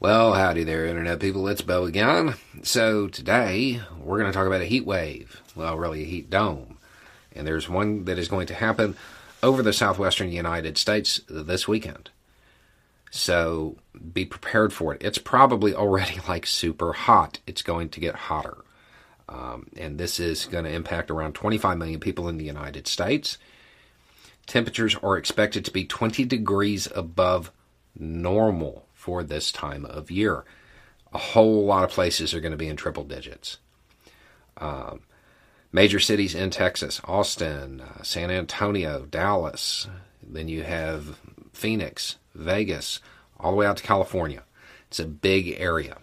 Well, howdy there, Internet people. It's Bo again. So, today we're going to talk about a heat wave. Well, really, a heat dome. And there's one that is going to happen over the southwestern United States this weekend. So, be prepared for it. It's probably already like super hot. It's going to get hotter. Um, and this is going to impact around 25 million people in the United States. Temperatures are expected to be 20 degrees above normal for this time of year. A whole lot of places are going to be in triple digits. Um, major cities in Texas Austin, uh, San Antonio, Dallas. Then you have Phoenix, Vegas, all the way out to California. It's a big area.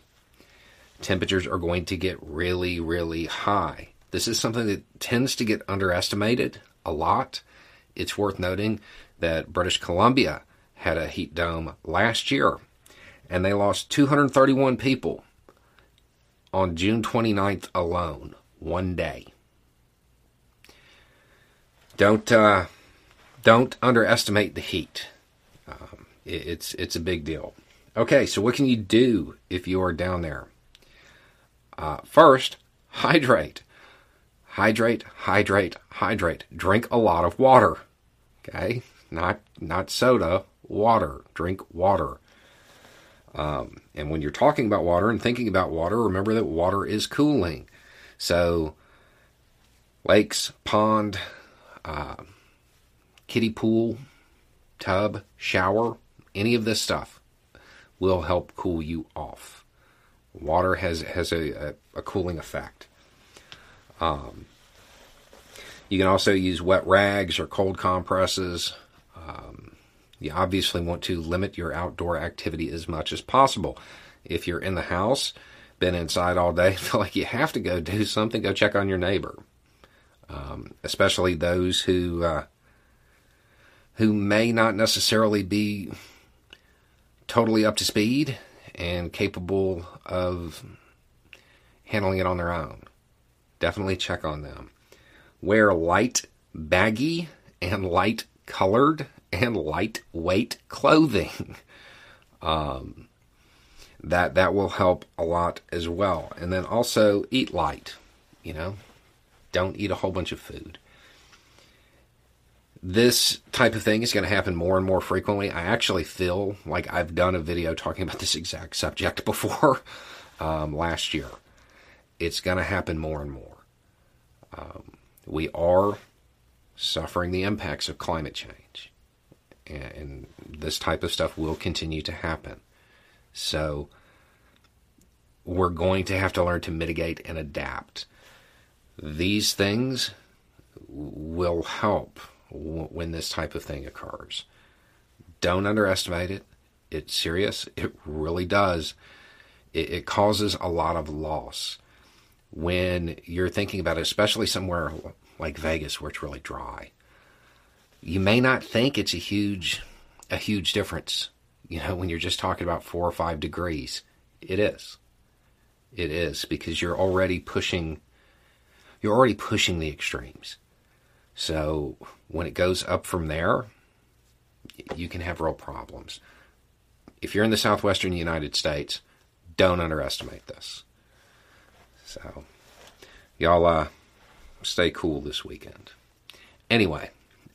Temperatures are going to get really, really high. This is something that tends to get underestimated a lot. It's worth noting that British Columbia had a heat dome last year and they lost 231 people on June 29th alone, one day. Don't uh, don't underestimate the heat. Um, it, it's it's a big deal. Okay, so what can you do if you are down there? Uh, first, hydrate, hydrate, hydrate, hydrate. Drink a lot of water. Okay, not not soda, water. Drink water. Um, and when you're talking about water and thinking about water, remember that water is cooling. So, lakes, pond, uh, kiddie pool, tub, shower, any of this stuff will help cool you off. Water has has a, a, a cooling effect. Um, you can also use wet rags or cold compresses. You obviously want to limit your outdoor activity as much as possible. If you're in the house, been inside all day, feel like you have to go do something, go check on your neighbor. Um, especially those who uh, who may not necessarily be totally up to speed and capable of handling it on their own. Definitely check on them. Wear light, baggy, and light colored and lightweight clothing. Um, that that will help a lot as well. And then also eat light. You know, don't eat a whole bunch of food. This type of thing is going to happen more and more frequently. I actually feel like I've done a video talking about this exact subject before um, last year. It's going to happen more and more. Um, we are suffering the impacts of climate change and this type of stuff will continue to happen. So we're going to have to learn to mitigate and adapt. These things will help when this type of thing occurs. Don't underestimate it. It's serious. It really does. It, it causes a lot of loss when you're thinking about it, especially somewhere like Vegas where it's really dry you may not think it's a huge a huge difference you know when you're just talking about 4 or 5 degrees. It is. It is because you're already pushing you're already pushing the extremes. So when it goes up from there you can have real problems. If you're in the southwestern united states don't underestimate this. So y'all uh stay cool this weekend. Anyway